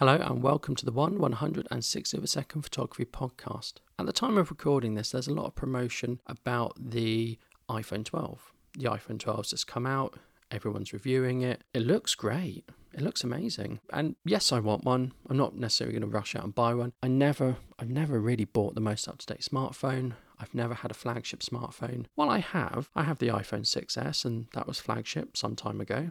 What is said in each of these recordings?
Hello and welcome to the 1 160th of a second photography podcast. At the time of recording this, there's a lot of promotion about the iPhone 12. The iPhone 12's just come out, everyone's reviewing it. It looks great. It looks amazing. And yes, I want one. I'm not necessarily going to rush out and buy one. I never I've never really bought the most up-to-date smartphone. I've never had a flagship smartphone. Well, I have. I have the iPhone 6s and that was flagship some time ago.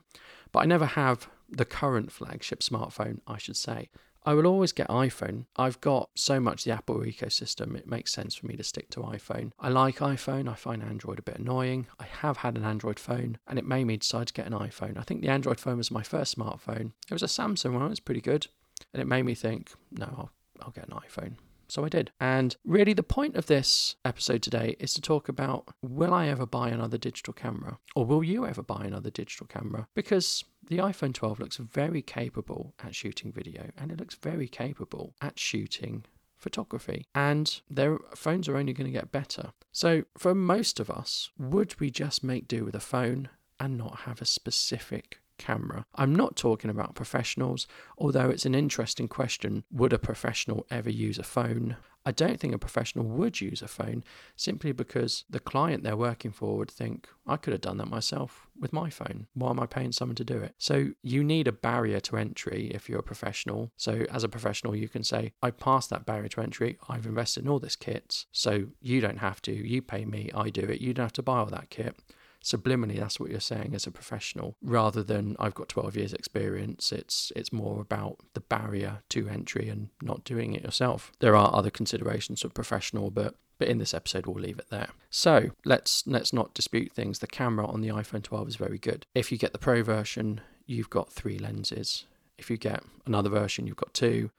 But I never have the current flagship smartphone, I should say. I will always get iPhone. I've got so much the Apple ecosystem, it makes sense for me to stick to iPhone. I like iPhone, I find Android a bit annoying. I have had an Android phone and it made me decide to get an iPhone. I think the Android phone was my first smartphone. It was a Samsung one, it was pretty good. And it made me think, no, I'll, I'll get an iPhone. So I did. And really, the point of this episode today is to talk about will I ever buy another digital camera? Or will you ever buy another digital camera? Because the iPhone 12 looks very capable at shooting video and it looks very capable at shooting photography. And their phones are only going to get better. So, for most of us, would we just make do with a phone and not have a specific camera. I'm not talking about professionals, although it's an interesting question would a professional ever use a phone? I don't think a professional would use a phone simply because the client they're working for would think, I could have done that myself with my phone. Why am I paying someone to do it? So you need a barrier to entry if you're a professional. So as a professional, you can say, I passed that barrier to entry. I've invested in all this kit. So you don't have to. You pay me. I do it. You don't have to buy all that kit subliminally that's what you're saying as a professional. Rather than I've got 12 years experience it's it's more about the barrier to entry and not doing it yourself. There are other considerations of professional but but in this episode we'll leave it there. So let's let's not dispute things. The camera on the iPhone 12 is very good. If you get the pro version you've got three lenses. If you get another version you've got two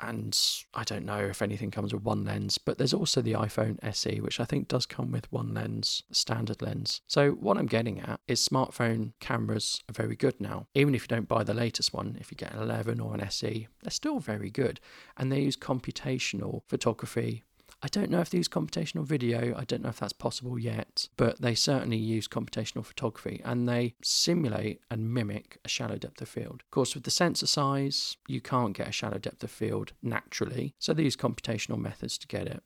and I don't know if anything comes with one lens, but there's also the iPhone SE, which I think does come with one lens, standard lens. So, what I'm getting at is smartphone cameras are very good now. Even if you don't buy the latest one, if you get an 11 or an SE, they're still very good. And they use computational photography I don't know if they use computational video, I don't know if that's possible yet, but they certainly use computational photography and they simulate and mimic a shallow depth of field. Of course, with the sensor size, you can't get a shallow depth of field naturally, so they use computational methods to get it.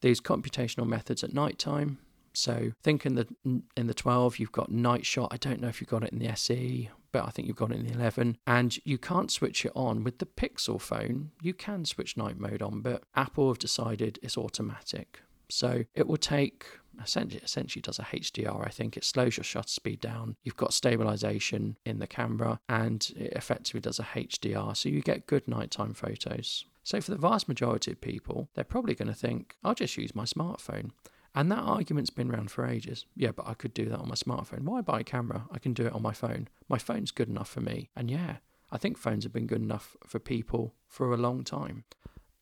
They use computational methods at night time. So think in the in the 12 you've got night shot. I don't know if you've got it in the SE but I think you've got it in the 11. And you can't switch it on with the Pixel phone. You can switch night mode on, but Apple have decided it's automatic. So it will take essentially, essentially does a HDR. I think it slows your shutter speed down. You've got stabilization in the camera, and it effectively does a HDR. So you get good nighttime photos. So for the vast majority of people, they're probably going to think, I'll just use my smartphone. And that argument's been around for ages. Yeah, but I could do that on my smartphone. Why buy a camera? I can do it on my phone. My phone's good enough for me. And yeah, I think phones have been good enough for people for a long time.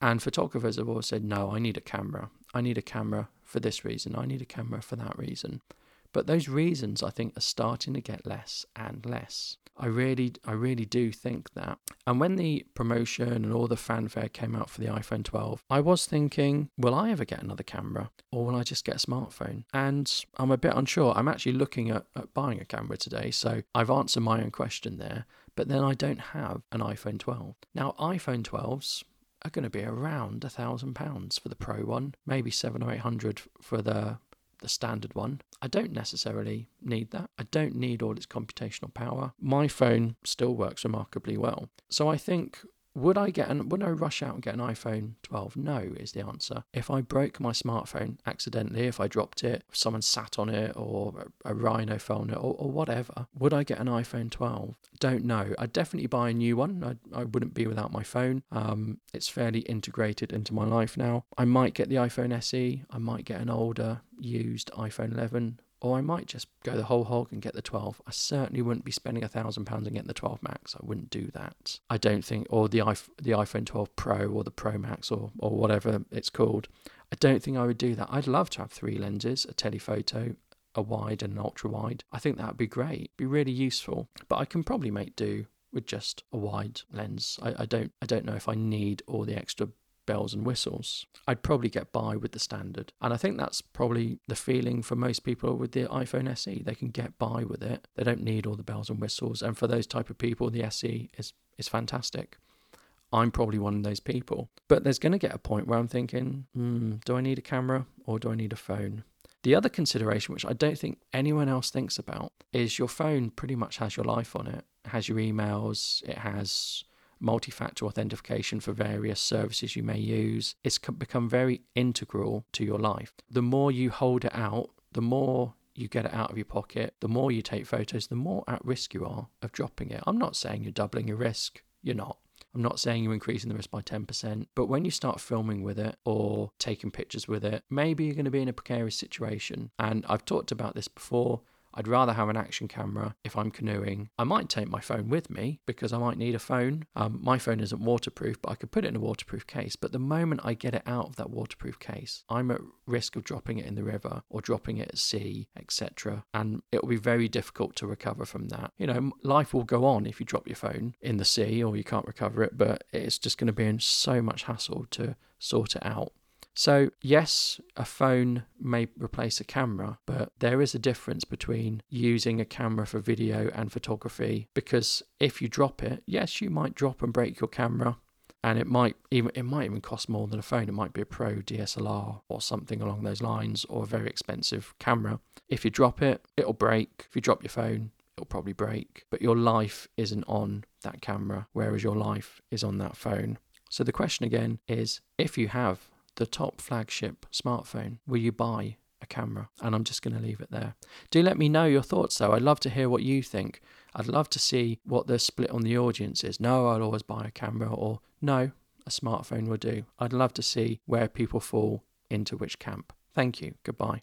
And photographers have always said, no, I need a camera. I need a camera for this reason. I need a camera for that reason. But those reasons, I think, are starting to get less and less. I really, I really do think that. And when the promotion and all the fanfare came out for the iPhone 12, I was thinking, will I ever get another camera or will I just get a smartphone? And I'm a bit unsure. I'm actually looking at, at buying a camera today, so I've answered my own question there. But then I don't have an iPhone 12. Now, iPhone 12s are going to be around a thousand pounds for the Pro one, maybe seven or eight hundred for the the standard one. I don't necessarily need that. I don't need all its computational power. My phone still works remarkably well. So I think would I get an would I rush out and get an iPhone 12? No is the answer. If I broke my smartphone accidentally, if I dropped it, if someone sat on it or a, rhino it or, or, whatever, would I get an iPhone 12? Don't know. I'd definitely buy a new one. I, I wouldn't be without my phone. Um, it's fairly integrated into my life now. I might get the iPhone SE. I might get an older used iPhone 11 or I might just go the whole hog and get the 12. I certainly wouldn't be spending a thousand pounds and getting the 12 Max. I wouldn't do that. I don't think, or the the iPhone 12 Pro or the Pro Max or or whatever it's called. I don't think I would do that. I'd love to have three lenses, a telephoto, a wide and an ultra wide. I think that would be great, be really useful. But I can probably make do with just a wide lens. I, I don't I don't know if I need all the extra bells and whistles. I'd probably get by with the standard. And I think that's probably the feeling for most people with the iPhone SE. They can get by with it. They don't need all the bells and whistles. And for those type of people, the SE is is fantastic. I'm probably one of those people. But there's going to get a point where I'm thinking, hmm, do I need a camera or do I need a phone? The other consideration, which I don't think anyone else thinks about, is your phone pretty much has your life on it. It has your emails, it has multi factor authentication for various services you may use. It's become very integral to your life. The more you hold it out, the more you get it out of your pocket, the more you take photos, the more at risk you are of dropping it. I'm not saying you're doubling your risk, you're not. I'm not saying you're increasing the risk by 10%, but when you start filming with it or taking pictures with it, maybe you're going to be in a precarious situation. And I've talked about this before. I'd rather have an action camera if I'm canoeing. I might take my phone with me because I might need a phone. Um, my phone isn't waterproof, but I could put it in a waterproof case. But the moment I get it out of that waterproof case, I'm at risk of dropping it in the river or dropping it at sea, etc. And it will be very difficult to recover from that. You know, life will go on if you drop your phone in the sea or you can't recover it, but it's just going to be in so much hassle to sort it out. So, yes, a phone may replace a camera, but there is a difference between using a camera for video and photography because if you drop it, yes, you might drop and break your camera and it might even it might even cost more than a phone. It might be a pro DSLR or something along those lines or a very expensive camera. If you drop it it'll break. If you drop your phone it'll probably break. But your life isn't on that camera whereas your life is on that phone. So the question again is if you have the top flagship smartphone, will you buy a camera? And I'm just going to leave it there. Do let me know your thoughts though. I'd love to hear what you think. I'd love to see what the split on the audience is. No, I'll always buy a camera, or no, a smartphone will do. I'd love to see where people fall into which camp. Thank you. Goodbye.